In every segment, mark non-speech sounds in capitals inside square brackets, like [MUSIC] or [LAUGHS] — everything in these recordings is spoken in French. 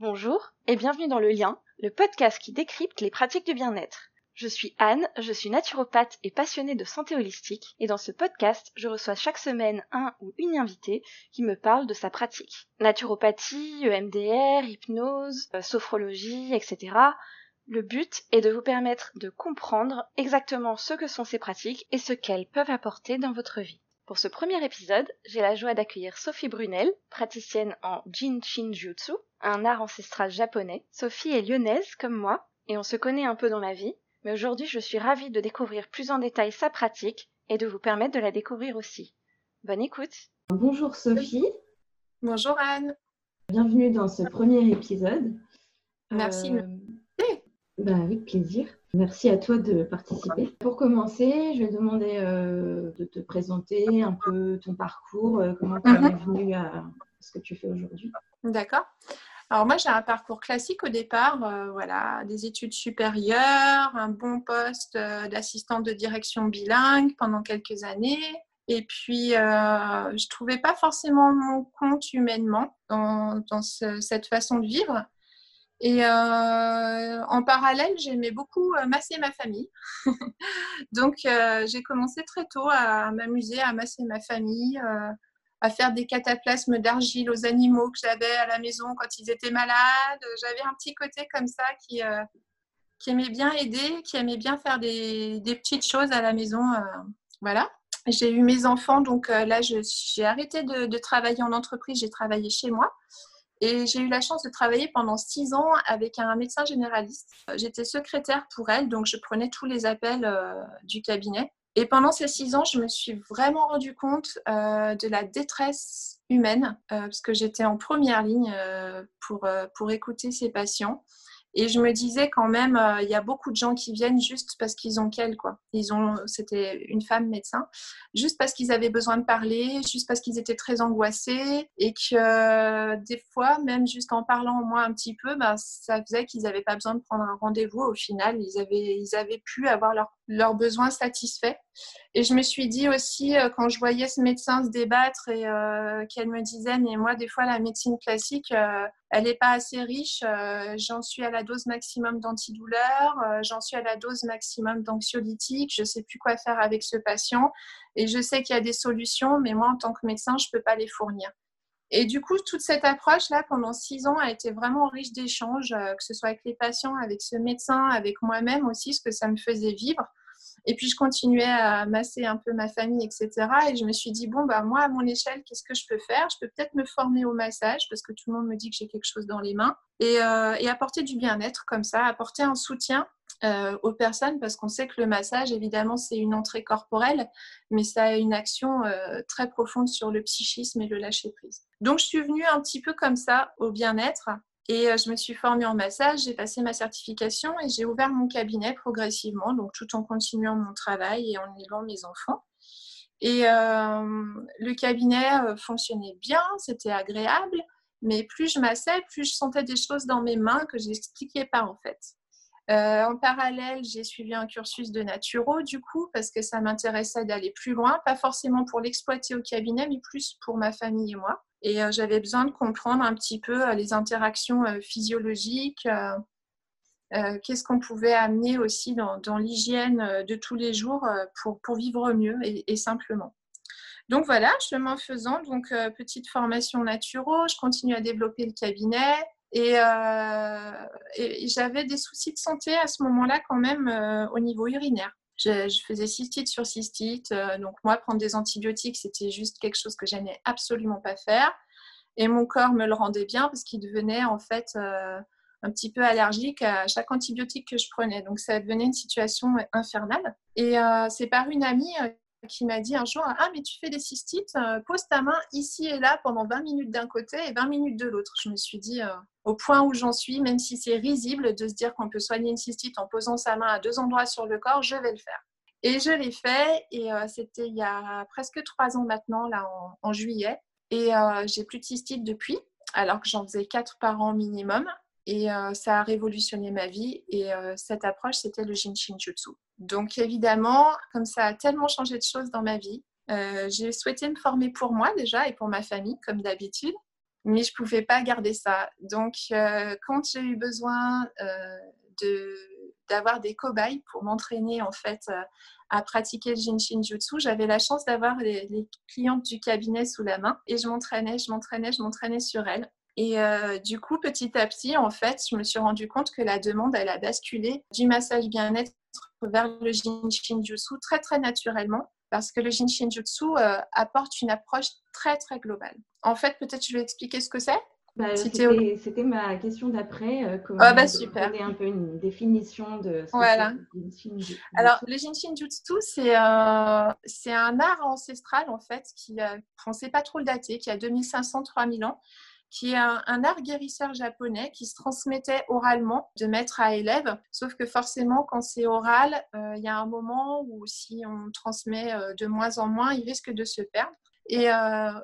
Bonjour et bienvenue dans Le Lien, le podcast qui décrypte les pratiques du bien-être. Je suis Anne, je suis naturopathe et passionnée de santé holistique et dans ce podcast, je reçois chaque semaine un ou une invitée qui me parle de sa pratique. Naturopathie, EMDR, hypnose, euh, sophrologie, etc. Le but est de vous permettre de comprendre exactement ce que sont ces pratiques et ce qu'elles peuvent apporter dans votre vie. Pour ce premier épisode, j'ai la joie d'accueillir Sophie Brunel, praticienne en Jin Shin Jutsu, un art ancestral japonais. Sophie est lyonnaise comme moi et on se connaît un peu dans la vie, mais aujourd'hui je suis ravie de découvrir plus en détail sa pratique et de vous permettre de la découvrir aussi. Bonne écoute. Bonjour Sophie. Bonjour Anne. Bienvenue dans ce premier épisode. Merci. Euh... Bah, avec plaisir. Merci à toi de participer. Pour commencer, je vais demander euh, de te présenter un peu ton parcours, euh, comment tu es mhm. venue à ce que tu fais aujourd'hui. D'accord. Alors moi, j'ai un parcours classique au départ, euh, voilà, des études supérieures, un bon poste d'assistante de direction bilingue pendant quelques années. Et puis, je ne trouvais pas forcément mon compte humainement dans, cette façon de vivre. Et euh, en parallèle, j'aimais beaucoup euh, masser ma famille. [LAUGHS] Donc, euh, j'ai commencé très tôt à m'amuser à masser ma famille, à faire des cataplasmes d'argile aux animaux que j'avais à la maison quand ils étaient malades. J'avais un petit côté comme ça qui, qui aimait bien aider, qui aimait bien faire des, petites choses à la maison. voilà. J'ai eu mes enfants, donc là, j'ai arrêté de, travailler en entreprise, j'ai travaillé chez moi. Et j'ai eu la chance de travailler pendant six ans avec un médecin généraliste. J'étais secrétaire pour elle, donc je prenais tous les appels euh, du cabinet. Et pendant ces six ans, je me suis vraiment rendu compte euh, de la détresse humaine, euh, parce que j'étais en première ligne pour, pour écouter ces patients. Et je me disais quand même, euh, il y a beaucoup de gens qui viennent juste parce qu'ils ont qu'elle, quoi. Ils ont, c'était une femme médecin, juste parce qu'ils avaient besoin de parler, juste parce qu'ils étaient très angoissés et que euh, des fois, même juste en parlant moins un petit peu, ben, ça faisait qu'ils n'avaient pas besoin de prendre un rendez-vous. Au final, ils avaient, ils avaient pu avoir leur leurs besoins satisfaits. Et je me suis dit aussi, euh, quand je voyais ce médecin se débattre et euh, qu'elle me disait, mais moi, des fois, la médecine classique, euh, elle n'est pas assez riche. j'en suis à la dose maximum d'antidouleur, j'en suis à la dose maximum d'anxiolytique, je ne sais plus quoi faire avec ce patient. Et je sais qu'il y a des solutions, mais moi, en tant que médecin, je ne peux pas les fournir. Et du coup, toute cette approche-là, pendant six ans, a été vraiment riche d'échanges, que ce soit avec les patients, avec ce médecin, avec moi-même aussi, ce que ça me faisait vivre. Et puis, je continuais à masser un peu ma famille, etc. Et je me suis dit, bon, bah, moi, à mon échelle, qu'est-ce que je peux faire? Je peux peut-être me former au massage, parce que tout le monde me dit que j'ai quelque chose dans les mains, et, euh, apporter du bien-être comme ça, apporter un soutien euh, aux personnes, parce qu'on sait que le massage, évidemment, c'est une entrée corporelle, mais ça a une action euh, très profonde sur le psychisme et le lâcher-prise. Donc, je suis venue un petit peu comme ça au bien-être. Et euh, je me suis formée en massage, j'ai passé ma certification et j'ai ouvert mon cabinet progressivement, donc tout en continuant mon travail et en élevant mes enfants. Et euh, le cabinet euh, fonctionnait bien, c'était agréable, mais plus je massais, plus je sentais des choses dans mes mains que je n'expliquais pas en fait. En parallèle, j'ai suivi un cursus de naturo du coup parce que ça m'intéressait d'aller plus loin, pas forcément pour l'exploiter au cabinet, mais plus pour ma famille et moi. Et euh, j'avais besoin de comprendre un petit peu euh, les interactions euh, physiologiques, qu'est-ce qu'on pouvait amener aussi dans, l'hygiène de tous les jours pour, pour vivre mieux et, simplement. Donc voilà, chemin faisant, donc petite formation naturo, je continue à développer le cabinet et, et j'avais des soucis de santé à ce moment-là quand même au niveau urinaire. Je, faisais cystite sur cystite. Euh, donc, moi, prendre des antibiotiques, c'était juste quelque chose que j'aimais absolument pas faire. Et mon corps me le rendait bien parce qu'il devenait en fait euh, un petit peu allergique à chaque antibiotique que je prenais. Donc, ça devenait une situation infernale. Et euh, c'est par une amie qui m'a dit un jour Ah, mais tu fais des cystites, euh, pose ta main ici et là pendant 20 minutes d'un côté et 20 minutes de l'autre. Je me suis dit, euh, au point où j'en suis, même si c'est risible de se dire qu'on peut soigner une cystite en posant sa main à deux endroits sur le corps, je vais le faire. Et je l'ai fait, et euh, c'était il y a presque trois ans maintenant, là en, juillet. Et j'ai plus de cystite depuis, alors que j'en faisais quatre par an minimum. Et ça a révolutionné ma vie. Et cette approche, c'était le Jinshin Jutsu. Donc évidemment, comme ça a tellement changé de choses dans ma vie, euh, j'ai souhaité me former pour moi déjà et pour ma famille, comme d'habitude. mais je pouvais pas garder ça. Donc, quand j'ai eu besoin d'avoir des cobayes pour m'entraîner en fait à pratiquer le Jinshin Jutsu. J'avais la chance d'avoir les, clientes du cabinet sous la main et je m'entraînais, je m'entraînais, je m'entraînais sur elles. Et euh, du coup, petit à petit, en fait, je me suis rendu compte que la demande, elle a basculé du massage bien-être vers le Jinshin Jutsu très, très naturellement parce que le Jinshin Jutsu euh, apporte une approche très, très globale. En fait, peut-être je vais expliquer ce que c'est bah, c'était ma question d'après. Euh, ah bah super. un peu une définition de ce voilà. Alors, le Jinshin Jutsu, c'est un art ancestral en fait qui, euh, on ne sait pas trop le dater, qui a 2500-3000 ans, qui est un, art guérisseur japonais qui se transmettait oralement de maître à élève. Sauf que forcément, quand c'est oral, euh, il y a un moment où si on transmet de moins en moins, il risque de se perdre. Et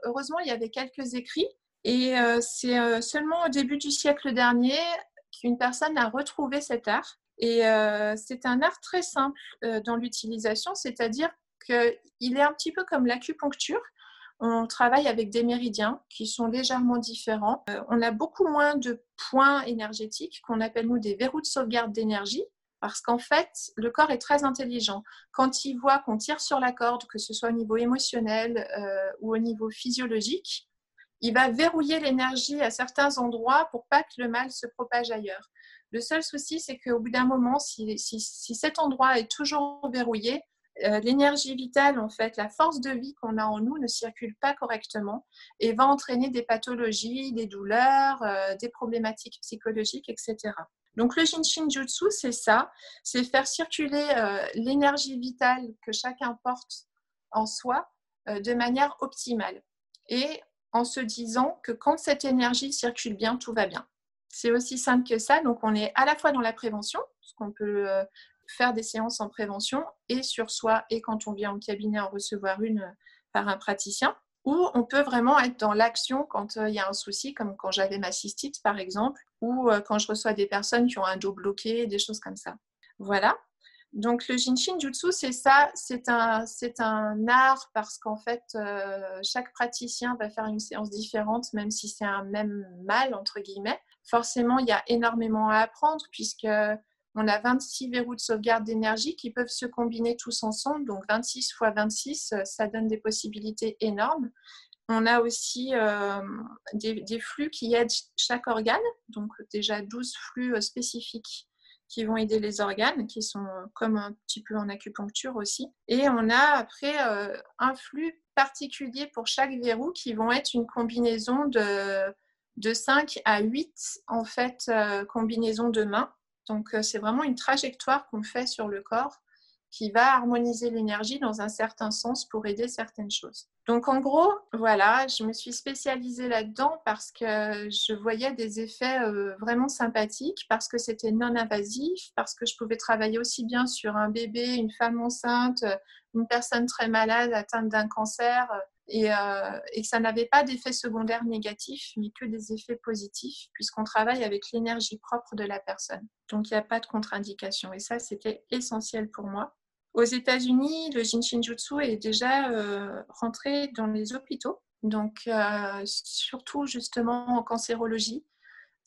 heureusement, il y avait quelques écrits et euh, c'est euh, seulement au début du siècle dernier qu'une personne a retrouvé cet art. Et euh, c'est un art très simple dans l'utilisation, c'est-à-dire qu'il est un petit peu comme l'acupuncture. On travaille avec des méridiens qui sont légèrement différents. on a beaucoup moins de points énergétiques qu'on appelle nous des verrous de sauvegarde d'énergie. Parce qu'en fait, le corps est très intelligent. Quand il voit qu'on tire sur la corde, que ce soit au niveau émotionnel ou au niveau physiologique, il va verrouiller l'énergie à certains endroits pour pas que le mal se propage ailleurs. Le seul souci, c'est qu'au bout d'un moment, si, cet endroit est toujours verrouillé, euh, l'énergie vitale, en fait, la force de vie qu'on a en nous ne circule pas correctement et va entraîner des pathologies, des douleurs, euh, des problématiques psychologiques, etc. Donc le Jinshin Jutsu, c'est ça, c'est faire circuler euh, l'énergie vitale que chacun porte en soi de manière optimale. Et en se disant que quand cette énergie circule bien, tout va bien. C'est aussi simple que ça. Donc, on est à la fois dans la prévention, parce qu'on peut faire des séances en prévention, et sur soi, et quand on vient en cabinet en recevoir une euh, par un praticien, ou on peut vraiment être dans l'action quand euh, il y a un souci, comme quand j'avais ma cystite, par exemple, ou quand je reçois des personnes qui ont un dos bloqué, des choses comme ça. Voilà. Donc le Jinshin Jutsu, c'est ça, c'est un, c'est un art parce qu'en fait, euh, chaque praticien va faire une séance différente, même si c'est un même mal, entre guillemets. Forcément, il y a énormément à apprendre puisque on a 26 verrous de sauvegarde d'énergie qui peuvent se combiner tous ensemble. Donc 26 fois 26, ça donne des possibilités énormes. On a aussi euh, des, flux qui aident chaque organe, donc déjà 12 flux euh, spécifiques qui vont aider les organes, qui sont comme un petit peu en acupuncture aussi. Et on a après euh, un flux particulier pour chaque verrou qui vont être une combinaison de, de 5 à 8 en fait euh, combinaisons de mains. Donc euh, c'est vraiment une trajectoire qu'on fait sur le corps qui va harmoniser l'énergie dans un certain sens pour aider certaines choses. Donc en gros, voilà, je me suis spécialisée là-dedans parce que je voyais des effets euh, vraiment sympathiques, parce que c'était non invasif, parce que je pouvais travailler aussi bien sur un bébé, une femme enceinte, une personne très malade atteinte d'un cancer, et, euh, et ça n'avait pas d'effets secondaires négatifs, mais que des effets positifs, puisqu'on travaille avec l'énergie propre de la personne. Donc il n'y a pas de contre-indication, et ça c'était essentiel pour moi. Aux États-Unis, le Jinshinjutsu est déjà euh, rentré dans les hôpitaux, donc euh, surtout justement en cancérologie.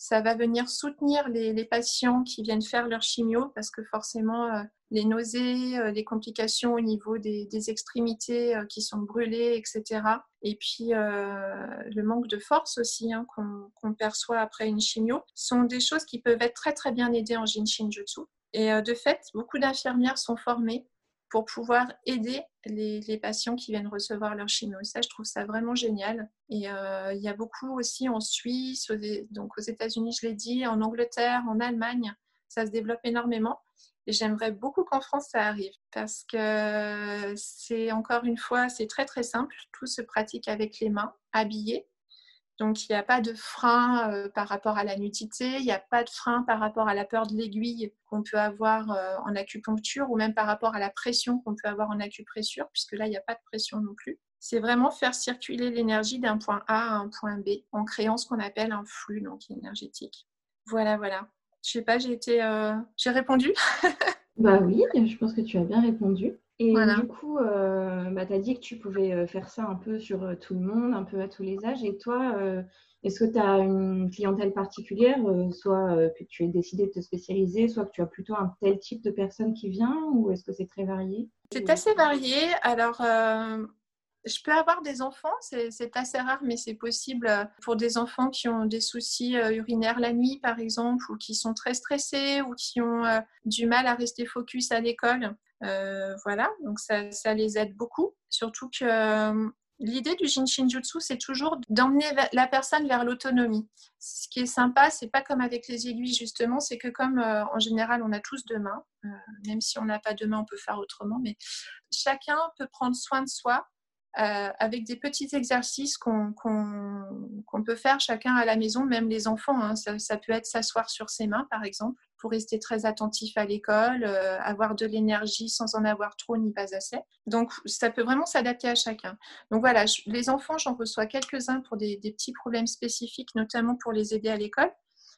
Ça va venir soutenir les, patients qui viennent faire leur chimio parce que forcément, euh, les nausées, les complications au niveau des, extrémités qui sont brûlées, etc. Et puis le manque de force aussi hein, qu'on perçoit après une chimio sont des choses qui peuvent être très très bien aidées en Jinshinjutsu. Et de fait, beaucoup d'infirmières sont formées pour pouvoir aider les, patients qui viennent recevoir leur chimio. Ça, je trouve ça vraiment génial. Et euh, il y a beaucoup aussi en Suisse, donc aux États-Unis, je l'ai dit, en Angleterre, en Allemagne, ça se développe énormément. Et j'aimerais beaucoup qu'en France, ça arrive parce que c'est encore une fois, c'est très très simple. Tout se pratique avec les mains, habillées. Donc, il n'y a pas de frein euh, par rapport à la nudité, il n'y a pas de frein par rapport à la peur de l'aiguille qu'on peut avoir euh, en acupuncture ou même par rapport à la pression qu'on peut avoir en acupressure, puisque là, il n'y a pas de pression non plus. C'est vraiment faire circuler l'énergie d'un point A à un point B en créant ce qu'on appelle un flux énergétique. Voilà, voilà. Je sais pas, j'ai été, euh, j'ai répondu. [LAUGHS] bah oui, je pense que tu as bien répondu. Et du coup, euh, bah, tu as dit que tu pouvais euh, faire ça un peu sur euh, tout le monde, un peu à tous les âges. Et toi, Est-ce que tu as une clientèle particulière, soit que tu aies décidé de te spécialiser, soit que tu as plutôt un tel type de personne qui vient, ou est-ce que c'est très varié? C'est assez varié. Alors, je peux avoir des enfants, c'est assez rare, mais c'est possible pour des enfants qui ont des soucis urinaires la nuit, par exemple, ou qui sont très stressés, ou qui ont du mal à rester focus à l'école. Voilà, donc ça, les aide beaucoup. Surtout que l'idée du Jinshinjutsu, c'est toujours d'emmener la personne vers l'autonomie. Ce qui est sympa, c'est pas comme avec les aiguilles, justement, c'est que comme en général, on a tous deux mains, même si on n'a pas deux mains, on peut faire autrement, mais chacun peut prendre soin de soi euh, avec des petits exercices qu'on peut faire chacun à la maison, même les enfants. Hein. Ça, peut être s'asseoir sur ses mains, par exemple, pour rester très attentif à l'école, euh, avoir de l'énergie sans en avoir trop ni pas assez. Donc, ça peut vraiment s'adapter à chacun. Donc voilà, les enfants, j'en reçois quelques-uns pour des, petits problèmes spécifiques, notamment pour les aider à l'école.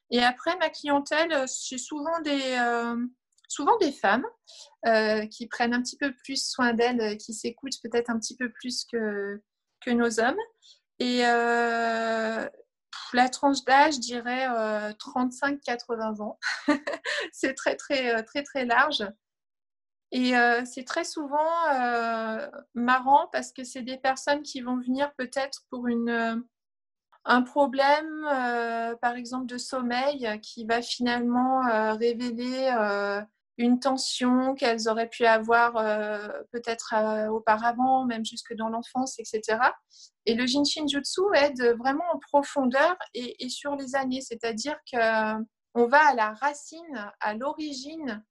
Et après, ma clientèle, euh, c'est souvent des souvent des femmes euh, qui prennent un petit peu plus soin d'elles, euh, qui s'écoutent peut-être un petit peu plus que, nos hommes. Et euh, la tranche d'âge, je dirais 35-80 ans. [LAUGHS] c'est très, très, très, très large. Et c'est très souvent marrant parce que c'est des personnes qui vont venir peut-être pour une, un problème, par exemple, de sommeil qui va finalement révéler une tension qu'elles auraient pu avoir euh, peut-être euh, auparavant, même jusque dans l'enfance, etc. Et le Jinshin Jutsu aide vraiment en profondeur et, sur les années, c'est-à-dire qu'on va à la racine, à l'origine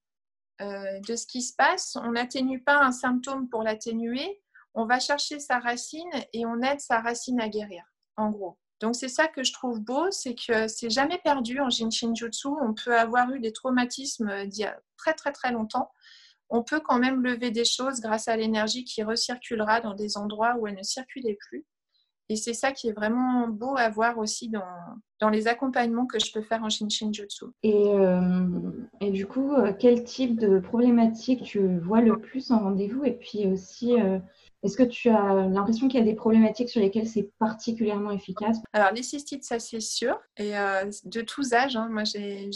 euh, de ce qui se passe. On n'atténue pas un symptôme pour l'atténuer, on va chercher sa racine et on aide sa racine à guérir, en gros. Donc c'est ça que je trouve beau, c'est que c'est jamais perdu en Jinshin Jutsu. On peut avoir eu des traumatismes très très très longtemps. On peut quand même lever des choses grâce à l'énergie qui recirculera dans des endroits où elle ne circulait plus. Et c'est ça qui est vraiment beau à voir aussi dans, dans les accompagnements que je peux faire en Jinshin Jutsu. Et, euh, et du coup, euh, quel type de problématique tu vois le plus en rendez-vous? Et puis aussi, euh, est-ce que tu as l'impression qu'il y a des problématiques sur lesquelles c'est particulièrement efficace? Alors, les cystites, ça c'est sûr. Et euh, de tous âges, hein. moi j'ai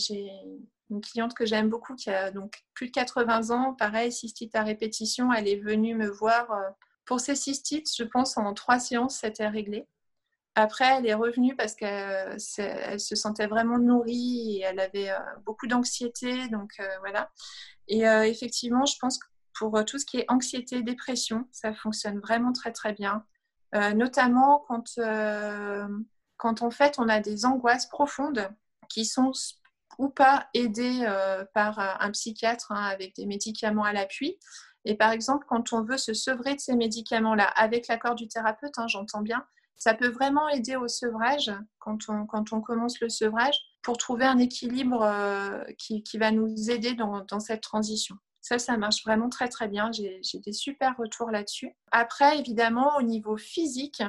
une cliente que j'aime beaucoup qui a donc plus de 80 ans, pareil, cystite à répétition. Elle est venue me voir euh, pour ses cystites, je pense en trois séances, c'était réglé. Après, elle est revenue parce qu'elle se sentait vraiment nourrie et elle avait euh, beaucoup d'anxiété. Donc voilà. Et effectivement, je pense que pour euh, tout ce qui est anxiété, dépression, ça fonctionne vraiment très très bien. Euh, notamment quand, euh, quand en fait on a des angoisses profondes qui sont ou pas aidées par un psychiatre hein, avec des médicaments à l'appui. Et par exemple, quand on veut se sevrer de ces médicaments-là, avec l'accord du thérapeute, hein, j'entends bien, ça peut vraiment aider au sevrage quand on, quand on commence le sevrage pour trouver un équilibre qui, qui, va nous aider dans, dans cette transition. Ça, ça marche vraiment très très bien. J'ai des super retours là-dessus. Après, évidemment, au niveau physique,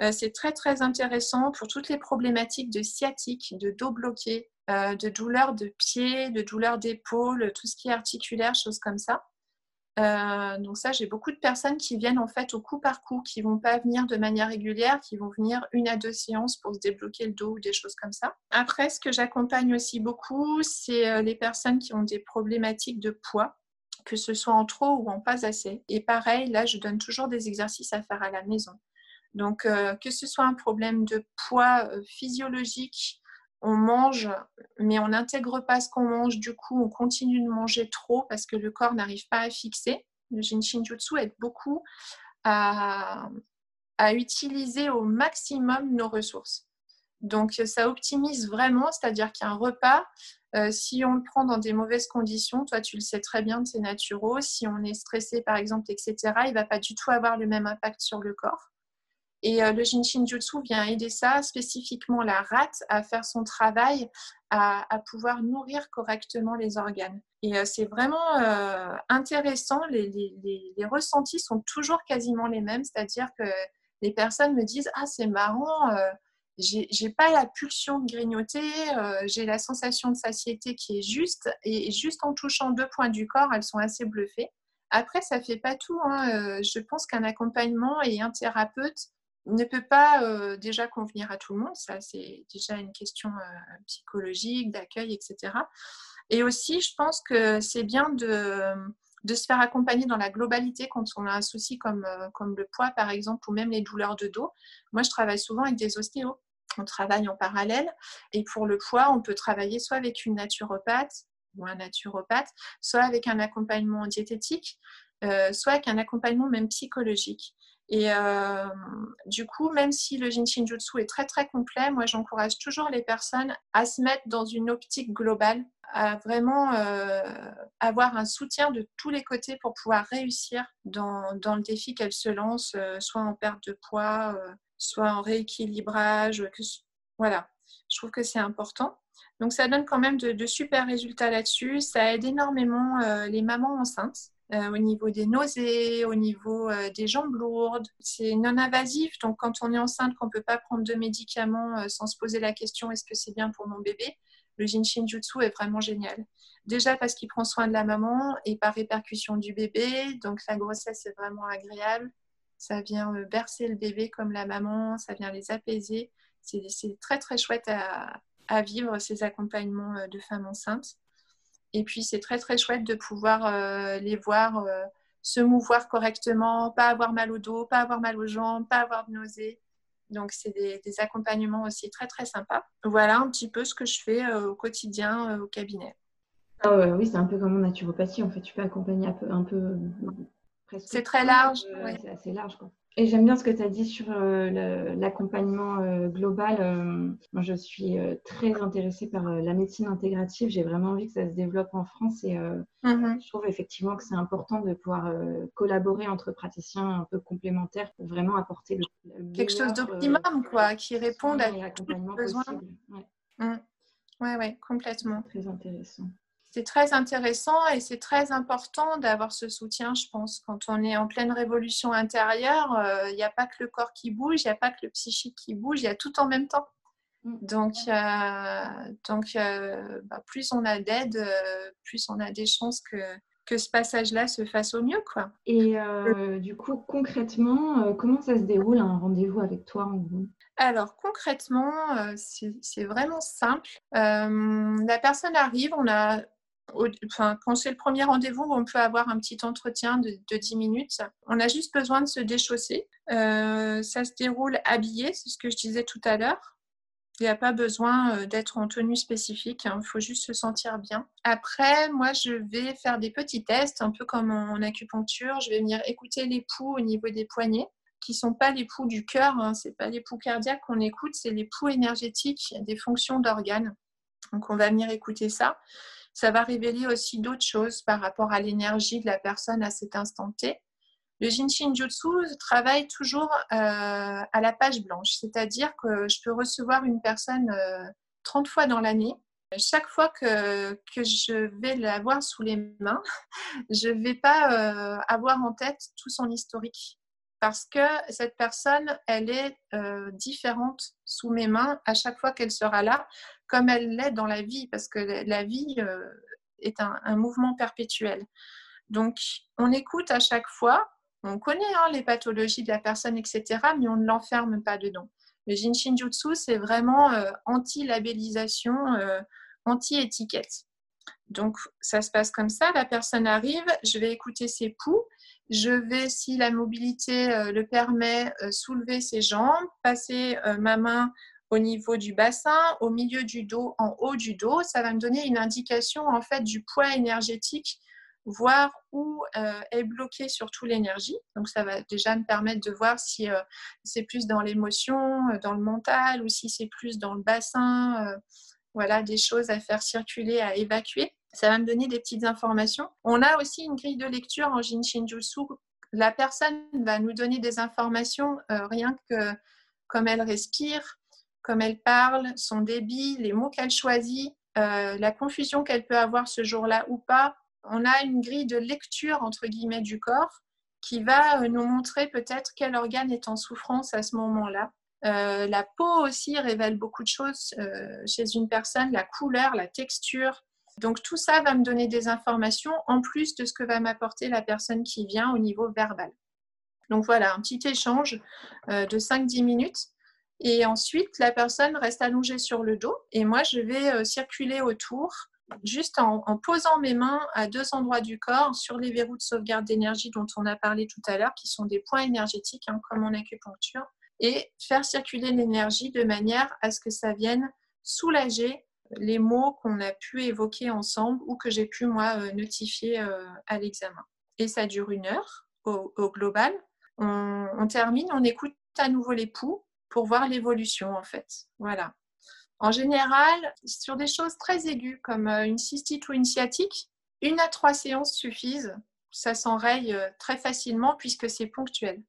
euh, c'est très très intéressant pour toutes les problématiques de sciatique, de dos bloqué, euh, de douleurs de pieds, de douleurs d'épaule, tout ce qui est articulaire, choses comme ça. Euh, donc ça, j'ai beaucoup de personnes qui viennent en fait au coup par coup, qui vont pas venir de manière régulière, qui vont venir une à deux séances pour se débloquer le dos ou des choses comme ça. Après, ce que j'accompagne aussi beaucoup, c'est les personnes qui ont des problématiques de poids que ce soit en trop ou en pas assez. Et pareil, là, je donne toujours des exercices à faire à la maison. Donc, euh, que ce soit un problème de poids euh, physiologique, on mange, mais on n'intègre pas ce qu'on mange, du coup, on continue de manger trop parce que le corps n'arrive pas à fixer. Le Jinshinjutsu aide beaucoup à, utiliser au maximum nos ressources. Donc, ça optimise vraiment, c'est-à-dire qu'un repas, euh, si on le prend dans des mauvaises conditions, toi tu le sais très bien, c'est naturaux. Si on est stressé par exemple, etc., il va pas du tout avoir le même impact sur le corps. Et euh, le Jinshin Jutsu vient aider ça, spécifiquement la rate, à faire son travail, à, pouvoir nourrir correctement les organes. Et euh, c'est vraiment intéressant, les, ressentis sont toujours quasiment les mêmes, c'est-à-dire que les personnes me disent Ah, c'est marrant, j'ai pas la pulsion de grignoter, euh, j'ai la sensation de satiété qui est juste, et juste en touchant deux points du corps, elles sont assez bluffées. Après, ça fait pas tout. Hein, euh, je pense qu'un accompagnement et un thérapeute ne peut pas déjà convenir à tout le monde. Ça, c'est déjà une question psychologique, d'accueil, etc. Et aussi, je pense que c'est bien de, se faire accompagner dans la globalité quand on a un souci comme, comme le poids, par exemple, ou même les douleurs de dos. Moi, je travaille souvent avec des ostéos. On travaille en parallèle. Et pour le poids, on peut travailler soit avec une naturopathe ou un naturopathe, soit avec un accompagnement diététique, soit avec un accompagnement même psychologique. Et euh, du coup, même si le Jin Shinjutsu est très très complet, moi j'encourage toujours les personnes à se mettre dans une optique globale, à vraiment euh, avoir un soutien de tous les côtés pour pouvoir réussir dans, dans le défi qu'elles se lancent, euh, soit en perte de poids, soit en rééquilibrage. voilà, je trouve que c'est important. Donc ça donne quand même de, super résultats là-dessus. Ça aide énormément les mamans enceintes au niveau des nausées, au niveau euh, des jambes lourdes. C'est non invasif, donc quand on est enceinte, qu'on ne peut pas prendre de médicaments euh, sans se poser la question est-ce que c'est bien pour mon bébé, le Jin Jutsu est vraiment génial. Déjà parce qu'il prend soin de la maman et par répercussion du bébé, donc la grossesse est vraiment agréable. Ça vient bercer le bébé comme la maman, ça vient les apaiser. C'est très très chouette à, à vivre ces accompagnements de femmes enceintes. Et puis, c'est très, très chouette de pouvoir euh, les voir euh, se mouvoir correctement, pas avoir mal au dos, pas avoir mal aux jambes, pas avoir de nausées. Donc, c'est des, accompagnements aussi très, très sympas. Voilà un petit peu ce que je fais euh, au quotidien au cabinet. Ah oui, c'est un peu comme en naturopathie. En fait, tu peux accompagner un peu, un peu C'est très large. C'est assez large. Quoi. Et j'aime bien ce que tu as dit sur euh, l'accompagnement euh, global. Euh, moi, je suis très intéressée par la médecine intégrative. J'ai vraiment envie que ça se développe en France et mm-hmm. je trouve effectivement que c'est important de pouvoir collaborer entre praticiens un peu complémentaires pour vraiment apporter le, quelque chose d'optimum, quoi, qui réponde à tous les besoins. Oui, mm. ouais, ouais, complètement. Très intéressant c'est très intéressant et c'est très important d'avoir ce soutien, je pense. Quand on est en pleine révolution intérieure, euh, il n'y a pas que le corps qui bouge, il n'y a pas que le psychique qui bouge, il y a tout en même temps. Mm. Donc, euh, donc euh, bah, plus on a d'aide, plus on a des chances que, que ce passage-là se fasse au mieux. Quoi. Et du coup, concrètement, comment ça se déroule un rendez-vous avec toi en gros? Alors concrètement, c'est vraiment simple. la personne arrive, on a quand c'est le premier rendez-vous, on peut avoir un petit entretien de, 10 minutes. On a juste besoin de se déchausser. Euh, ça se déroule habillé, c'est ce que je disais tout à l'heure. Il n'y a pas besoin euh, d'être en tenue spécifique, hein. il faut juste se sentir bien. Après, moi, je vais faire des petits tests, un peu comme en acupuncture. Je vais venir écouter les pouls au niveau des poignets, qui sont pas les pouls du cœur, hein. ce n'est pas les pouls cardiaques qu'on écoute, c'est les pouls énergétiques des fonctions d'organes. Donc, on va venir écouter ça ça va révéler aussi d'autres choses par rapport à l'énergie de la personne à cet instant T. Le Jinshin Jutsu travaille toujours euh, à la page blanche, c'est-à-dire que je peux recevoir une personne 30 euh, fois dans l'année. Chaque fois que, que, je vais la voir sous les mains, [LAUGHS] je ne vais pas euh, avoir en tête tout son historique parce que cette personne, elle est différente sous mes mains à chaque fois qu'elle sera là, comme elle l'est dans la vie, parce que la vie euh, est un, mouvement perpétuel. Donc, on écoute à chaque fois, on connaît hein, les pathologies de la personne, etc., mais on ne l'enferme pas dedans. Le Jin Jutsu, c'est vraiment euh, anti-labellisation, euh, anti-étiquette. Donc, ça se passe comme ça, la personne arrive, je vais écouter ses pouls, je vais, si la mobilité le permet, soulever ses jambes, passer ma main au niveau du bassin, au milieu du dos, en haut du dos. Ça va me donner une indication en fait du poids énergétique, voir où euh, est bloquée surtout l'énergie. Donc ça va déjà me permettre de voir si euh, c'est plus dans l'émotion, euh, dans le mental, ou si c'est plus dans le bassin. Voilà, des choses à faire circuler, à évacuer. Ça va me donner des petites informations. On a aussi une grille de lecture en Jin Shinjutsu. La personne va nous donner des informations rien que comme elle respire, comme elle parle, son débit, les mots qu'elle choisit, euh, la confusion qu'elle peut avoir ce jour-là ou pas. On a une grille de lecture, entre guillemets, du corps qui va euh, nous montrer peut-être quel organe est en souffrance à ce moment-là. Euh, la peau aussi révèle beaucoup de choses chez une personne, la couleur, la texture. Donc tout ça va me donner des informations en plus de ce que va m'apporter la personne qui vient au niveau verbal. Donc voilà, un petit échange de 5-10 minutes. Et ensuite, la personne reste allongée sur le dos et moi, je vais circuler autour juste en, posant mes mains à deux endroits du corps sur les verrous de sauvegarde d'énergie dont on a parlé tout à l'heure, qui sont des points énergétiques, hein, comme en acupuncture, et faire circuler l'énergie de manière à ce que ça vienne soulager les mots qu'on a pu évoquer ensemble ou que j'ai pu, moi, euh, notifier euh, à l'examen. Et ça dure une heure au, global. On, termine, on écoute à nouveau les poux pour voir l'évolution, en fait. Voilà. En général, sur des choses très aiguës comme euh, une cystite ou une sciatique, une à trois séances suffisent. Ça s'enraye très facilement puisque c'est ponctuel.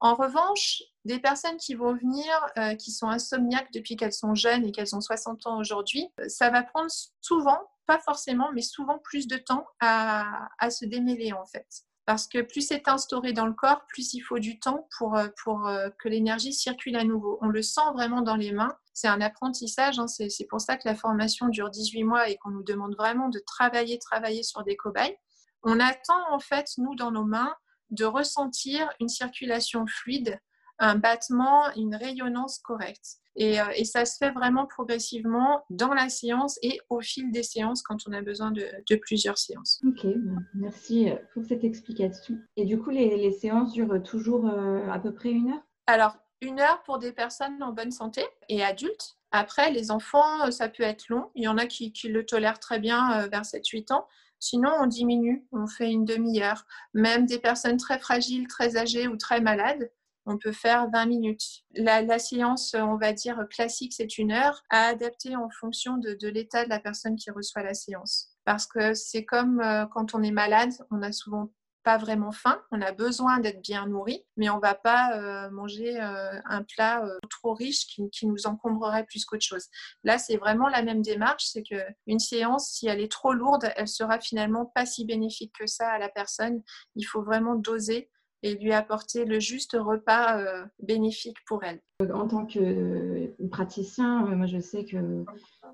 En revanche, des personnes qui vont venir, euh, qui sont insomniaques depuis qu'elles sont jeunes et qu'elles ont 60 ans aujourd'hui, euh, ça va prendre souvent, pas forcément, mais souvent plus de temps à, se démêler en fait. Parce que plus c'est instauré dans le corps, plus il faut du temps pour, euh, pour que l'énergie circule à nouveau. On le sent vraiment dans les mains. C'est un apprentissage. Hein. C'est pour ça que la formation dure 18 mois et qu'on nous demande vraiment de travailler, travailler sur des cobayes. On attend en fait, nous, dans nos mains, de ressentir une circulation fluide, un battement, une rayonnance correcte. Et, euh, et, ça se fait vraiment progressivement dans la séance et au fil des séances quand on a besoin de, plusieurs séances. Ok, merci pour cette explication. Et du coup, les, séances durent toujours euh, à peu près une heure? Alors, une heure pour des personnes en bonne santé et adultes. Après, les enfants, ça peut être long. Il y en a qui, qui le tolèrent très bien euh, vers 7-8 ans. Sinon, on diminue, on fait une demi-heure. Même des personnes très fragiles, très âgées ou très malades, on peut faire 20 minutes. La, séance, on va dire classique, c'est une heure, à adapter en fonction de, l'état de la personne qui reçoit la séance. Parce que c'est comme euh, quand on est malade, on a souvent vraiment faim, on a besoin d'être bien nourri, mais on va pas euh, manger euh, un plat trop riche qui, nous encombrerait plus qu'autre chose. Là, c'est vraiment la même démarche, c'est que une séance, si elle est trop lourde, elle sera finalement pas si bénéfique que ça à la personne. Il faut vraiment doser et lui apporter le juste repas bénéfique pour elle. En tant que praticien, moi je sais que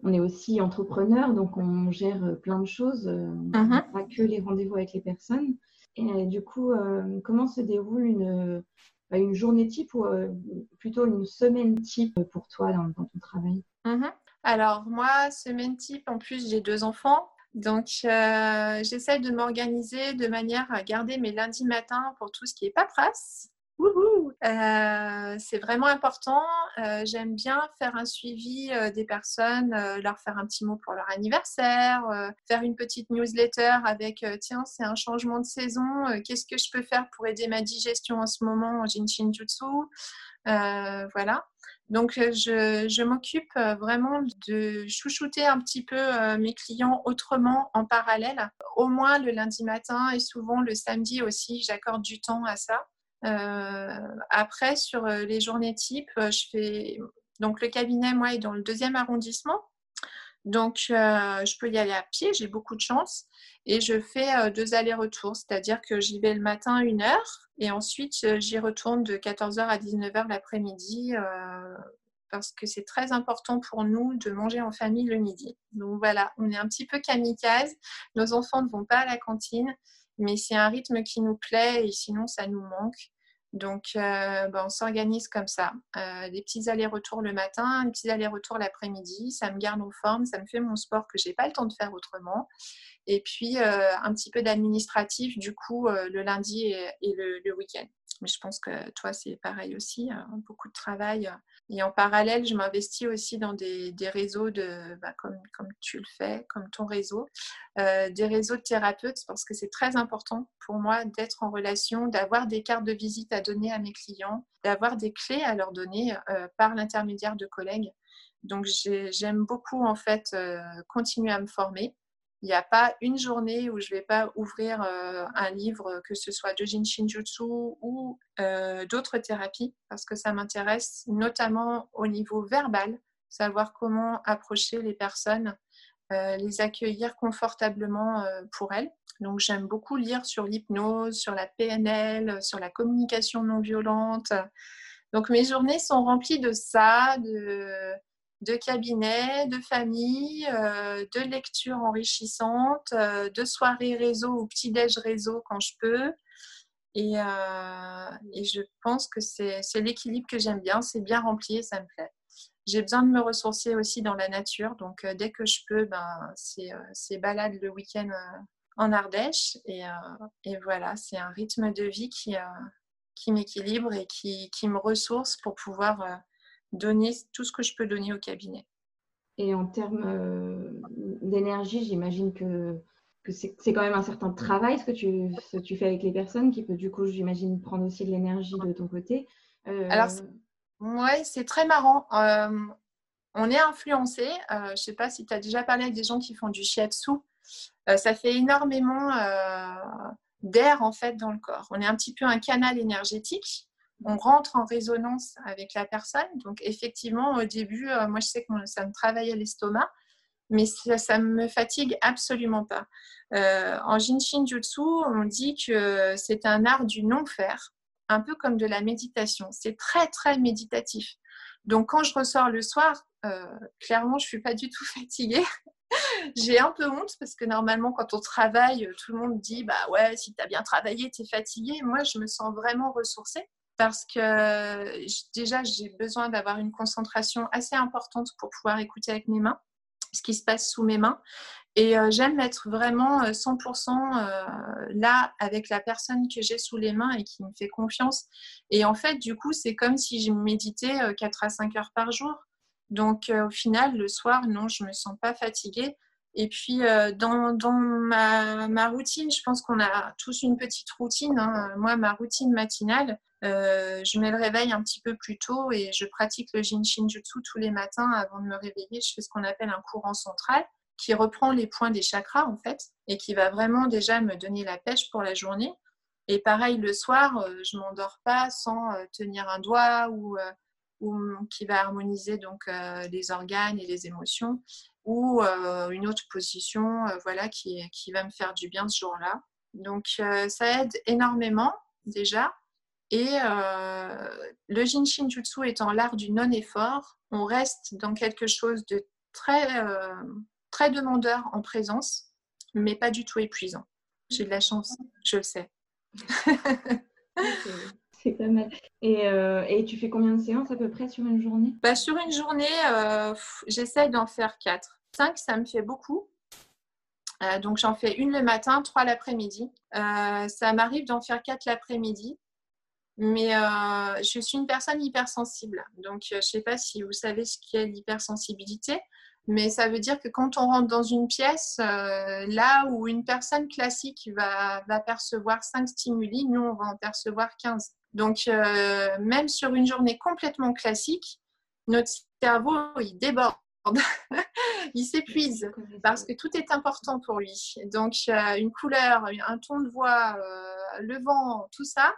on est aussi entrepreneur, donc on gère plein de choses, mm-hmm. pas que les rendez-vous avec les personnes. Et du coup, euh, comment se déroule une, bah, une journée type ou euh, plutôt une semaine type pour toi dans, ton travail? Mhm. Alors, moi, semaine type, en plus, j'ai deux enfants. Donc, euh, j'essaie de m'organiser de manière à garder mes lundis matins pour tout ce qui est paperasse. Euh, c'est vraiment important. Euh, j'aime bien faire un suivi euh, des personnes, leur faire un petit mot pour leur anniversaire, faire une petite newsletter avec tiens, c'est un changement de saison, qu'est-ce que je peux faire pour aider ma digestion en ce moment en Jinshin Jutsu Voilà. Donc, je, je m'occupe vraiment de chouchouter un petit peu mes clients autrement en parallèle, au moins le lundi matin et souvent le samedi aussi, j'accorde du temps à ça. Euh, après, sur euh, les journées type, euh, je fais. Donc, le cabinet, moi, est dans le deuxième arrondissement. Donc, je peux y aller à pied, j'ai beaucoup de chance. Et je fais deux allers-retours, c'est-à-dire que j'y vais le matin une heure et ensuite j'y retourne de 14h à 19h l'après-midi parce que c'est très important pour nous de manger en famille le midi. Donc voilà, on est un petit peu kamikaze. Nos enfants ne vont pas à la cantine, mais c'est un rythme qui nous plaît et sinon ça nous manque. Donc, euh, ben, on s'organise comme ça. Euh, des petits allers-retours le matin, des petits allers-retours l'après-midi. Ça me garde en forme, ça me fait mon sport que je n'ai pas le temps de faire autrement. Et puis, euh, un petit peu d'administratif, du coup, le lundi et, le, week-end. Mais je pense que toi, c'est pareil aussi. beaucoup de travail et en parallèle, je m'investis aussi dans des, réseaux de, bah, comme, comme, tu le fais, comme ton réseau, euh, des réseaux de thérapeutes, parce que c'est très important pour moi d'être en relation, d'avoir des cartes de visite à donner à mes clients, d'avoir des clés à leur donner euh, par l'intermédiaire de collègues. Donc j'aime beaucoup en fait euh, continuer à me former il n'y a pas une journée où je ne vais pas ouvrir euh, un livre, que ce soit de Jin Shinjutsu ou euh, d'autres thérapies, parce que ça m'intéresse notamment au niveau verbal, savoir comment approcher les personnes, euh, les accueillir confortablement pour elles. Donc j'aime beaucoup lire sur l'hypnose, sur la PNL, sur la communication non violente. Donc mes journées sont remplies de ça, de de cabinet, de famille, euh, de lectures enrichissantes, euh, de soirées réseau ou petit-déj réseau quand je peux. Et, et je pense que c'est l'équilibre que j'aime bien. C'est bien rempli et ça me plaît. J'ai besoin de me ressourcer aussi dans la nature. Donc, dès que je peux, ben, c'est balade le week-end en Ardèche. Et, et voilà, c'est un rythme de vie qui, qui m'équilibre et qui, qui, me ressource pour pouvoir donner tout ce que je peux donner au cabinet. Et en termes d'énergie, j'imagine que que c'est quand même un certain travail ce que, tu, ce que tu fais avec les personnes qui peut du coup, j'imagine, prendre aussi de l'énergie de ton côté. Euh... Alors, ouais, c'est très marrant. Euh, on est influencé. Euh, je ne sais pas si tu as déjà parlé avec des gens qui font du shiatsu. Euh, ça fait énormément d'air en fait dans le corps. On est un petit peu un canal énergétique. On rentre en résonance avec la personne. Donc effectivement, au début, moi je sais que ça me travaillait l'estomac mais ça ne me fatigue absolument pas. Euh, en Jinshin Jutsu, on dit que c'est un art du non-faire, un peu comme de la méditation. C'est très, très méditatif. Donc, quand je ressors le soir, euh, clairement, je ne suis pas du tout [LAUGHS] fatiguée. J'ai un peu honte parce que normalement, quand on travaille, tout le monde dit Bah ouais, si tu as bien travaillé, tu es fatiguée. Moi, je me sens vraiment ressourcée parce que déjà, j'ai besoin d'avoir une concentration assez importante pour pouvoir écouter avec mes mains ce qui se passe sous mes mains. Et euh, j'aime être vraiment 100% euh, euh, là avec la personne que j'ai sous les mains et qui me fait confiance. Et en fait, du coup, c'est comme si je méditais 4 à 5 heures par jour. Donc, au final, le soir, non, je ne me sens pas fatiguée. Et puis, dans, dans ma, routine, je pense qu'on a tous une petite routine. Hein. Moi, ma routine matinale, euh, je mets le réveil un petit peu plus tôt et je pratique le Jinshin Jutsu tous les matins avant de me réveiller. Je fais ce qu'on appelle un courant central qui reprend les points des chakras en fait et qui va vraiment déjà me donner la pêche pour la journée. Et pareil, le soir, euh, je m'endors pas sans euh, tenir un doigt ou, ou qui va harmoniser donc les organes et les émotions ou une autre position voilà qui, qui va me faire du bien ce jour-là. Donc ça aide énormément déjà. Et le Jinshin Jutsu étant l'art du non-effort, on reste dans quelque chose de très, très demandeur en présence, mais pas du tout épuisant. J'ai de la chance, je le sais. [LAUGHS] C'est pas mal. Et, euh, et, tu fais combien de séances à peu près sur une journée? Bah, Sur une journée, j'essaye d'en faire 4. 5, ça me fait beaucoup. donc j'en fais une le matin, trois l'après-midi. ça m'arrive d'en faire quatre l'après-midi. Mais euh, je suis une personne hypersensible. Donc, euh, je ne sais pas si vous savez ce qu'est l'hypersensibilité, mais ça veut dire que quand on rentre dans une pièce, euh, là où une personne classique va, va, percevoir 5 stimuli, nous, on va en percevoir 15. Donc, même sur une journée complètement classique, notre cerveau, il déborde. [LAUGHS] il s'épuise parce que tout est important pour lui. Donc, une couleur, un ton de voix, le vent, tout ça,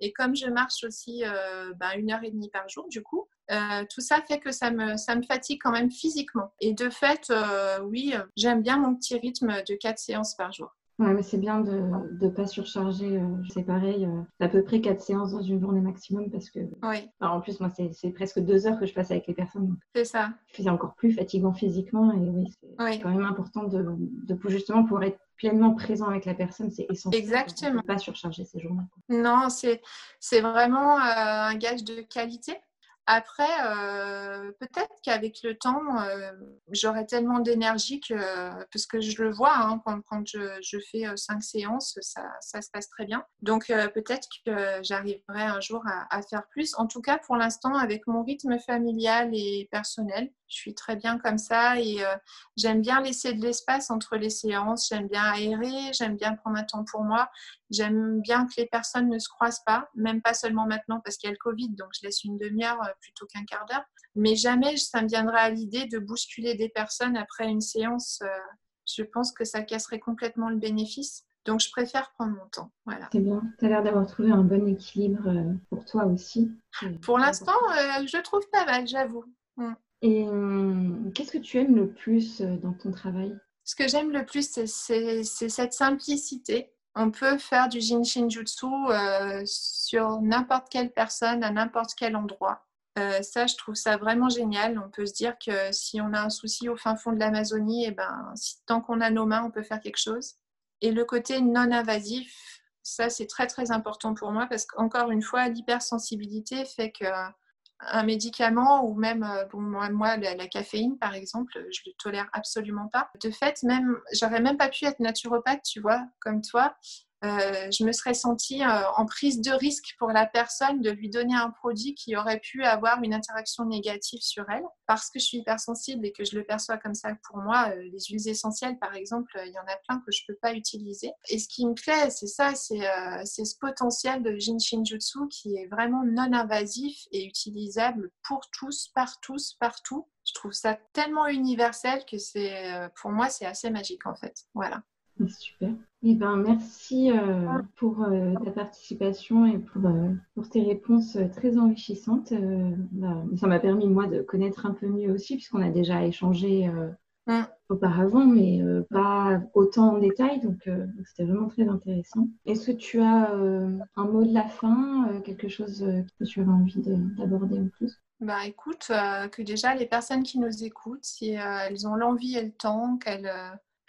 et comme je marche aussi euh, ben, une heure et demie par jour, du coup, euh, tout ça fait que ça me, ça me fatigue quand même physiquement. Et de fait, euh, oui, j'aime bien mon petit rythme de quatre séances par jour. Ouais, mais c'est bien de ne pas surcharger. c'est pareil, à peu près quatre séances dans une journée maximum parce que. Oui. en plus, moi, c'est presque deux heures que je passe avec les personnes. C'est ça. C'est encore plus fatigant physiquement et oui, c'est quand même important de, de, justement pouvoir être pleinement présent avec la personne, c'est essentiel. Exactement. Ne pas surcharger ces journées. Non, c'est vraiment euh, un gage de qualité. Après, euh, peut-être qu'avec le temps, euh, j'aurai tellement d'énergie que, parce que je le vois, hein, quand, je, fais cinq séances, ça, se passe très bien. Donc, peut-être que j'arriverai un jour à, faire plus. En tout cas, pour l'instant, avec mon rythme familial et personnel, je suis très bien comme ça et euh, j'aime bien laisser de l'espace entre les séances, j'aime bien aérer, j'aime bien prendre un temps pour moi, j'aime bien que les personnes ne se croisent pas, même pas seulement maintenant parce qu'il y a le Covid, donc je laisse une demi-heure euh, plutôt qu'un quart d'heure, mais jamais ça me viendra à l'idée de bousculer des personnes après une séance. Euh, je pense que ça casserait complètement le bénéfice. Donc, je préfère prendre mon temps. Voilà. C'est bien. Tu as l'air d'avoir trouvé un bon équilibre pour toi aussi. Pour l'instant, je trouve pas mal, j'avoue. Mm. Et hum, qu'est-ce que tu aimes le plus euh, dans ton travail? Ce que j'aime le plus, c'est cette simplicité. On peut faire du Jinshin Jutsu euh, sur n'importe quelle personne, à n'importe quel endroit. Euh, ça, je trouve ça vraiment génial. On peut se dire que si on a un souci au fin fond de l'Amazonie, eh ben, tant qu'on a nos mains, on peut faire quelque chose. Et le côté non invasif, Ça, c'est très très important pour moi parce qu'encore une fois, l'hypersensibilité fait que un médicament ou même euh, bon, moi, la, caféine par exemple, je le tolère absolument pas. De fait, même j'aurais même pas pu être naturopathe, tu vois, comme toi, euh, je me serais sentie euh, en prise de risque pour la personne de lui donner un produit qui aurait pu avoir une interaction négative sur elle. Parce que je suis hypersensible et que je le perçois comme ça pour moi, euh, les huiles essentielles, par exemple, il y en a plein que je ne peux pas utiliser. Et ce qui me plaît, c'est ça, c'est ce potentiel de Jin Shinjutsu qui est vraiment non invasif et utilisable pour tous, par tous, partout. Je trouve ça tellement universel que c'est, pour moi, c'est assez magique en fait. Voilà. Super. Eh ben, merci euh, pour euh, ta participation et pour, euh, pour tes réponses très enrichissantes. Bah, ça m'a permis, moi, de connaître un peu mieux aussi, puisqu'on a déjà échangé auparavant, mais pas autant en détail. Donc, c'était vraiment très intéressant. Est-ce que tu as un mot de la fin, quelque chose que tu aurais envie d'aborder en plus? Bah écoute, que déjà les personnes qui nous écoutent, si elles ont l'envie et le temps, qu'elles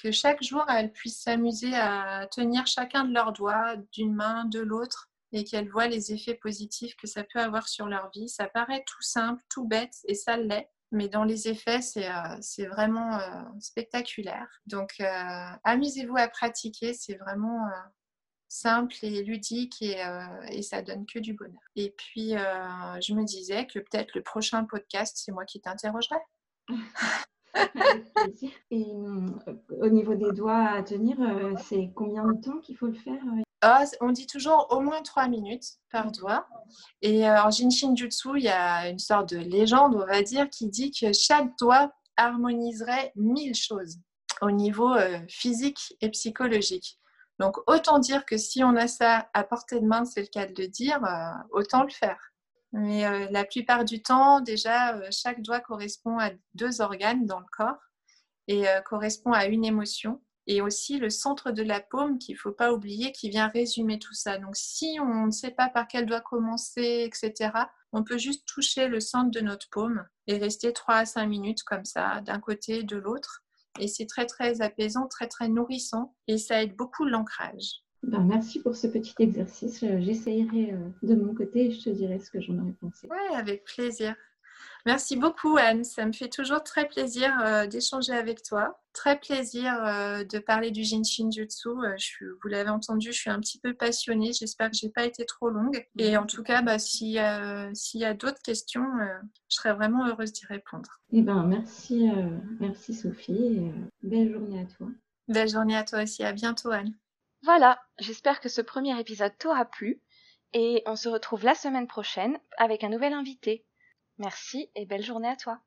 que chaque jour, elles puissent s'amuser à tenir chacun de leurs doigts d'une main, de l'autre, et qu'elles voient les effets positifs que ça peut avoir sur leur vie. Ça paraît tout simple, tout bête, et ça l'est. Mais dans les effets, c'est euh, vraiment euh, spectaculaire. Donc, euh, amusez-vous à pratiquer. C'est vraiment simple et ludique et, et, ça donne que du bonheur. Et puis, je me disais que peut-être le prochain podcast, c'est moi qui t'interrogerai. [LAUGHS] Et euh, au niveau des doigts à tenir, euh, c'est combien de temps qu'il faut le faire euh? ah, On dit toujours au moins trois minutes par doigt. Et en Jinshin Jutsu, il y a une sorte de légende, on va dire, qui dit que chaque doigt harmoniserait mille choses au niveau physique et psychologique. Donc autant dire que si on a ça à portée de main, c'est le cas de le dire, autant le faire. Mais euh, la plupart du temps, déjà, euh, chaque doigt correspond à deux organes dans le corps et euh, correspond à une émotion. Et aussi le centre de la paume qu'il ne faut pas oublier, qui vient résumer tout ça. Donc si on ne sait pas par quel doigt commencer, etc., on peut juste toucher le centre de notre paume et rester 3 à 5 minutes comme ça, d'un côté, de l'autre. Et c'est très très apaisant, très très nourrissant et ça aide beaucoup l'ancrage. Ben, merci pour ce petit exercice. Euh, j'essayerai euh, de mon côté et je te dirai ce que j'en aurais pensé. Oui, avec plaisir. Merci beaucoup Anne, ça me fait toujours très plaisir euh, d'échanger avec toi. Très plaisir de parler du Jin Shinjutsu. Je, vous l'avez entendu, je suis un petit peu passionnée. J'espère que je n'ai pas été trop longue. Et en tout cas, bah, s'il y a d'autres questions, je serais vraiment heureuse d'y répondre. Eh ben, merci, merci Sophie. Et, belle journée à toi. Belle journée à toi aussi. À bientôt Anne. Voilà, j'espère que ce premier épisode t'aura plu et on se retrouve la semaine prochaine avec un nouvel invité. Merci et belle journée à toi.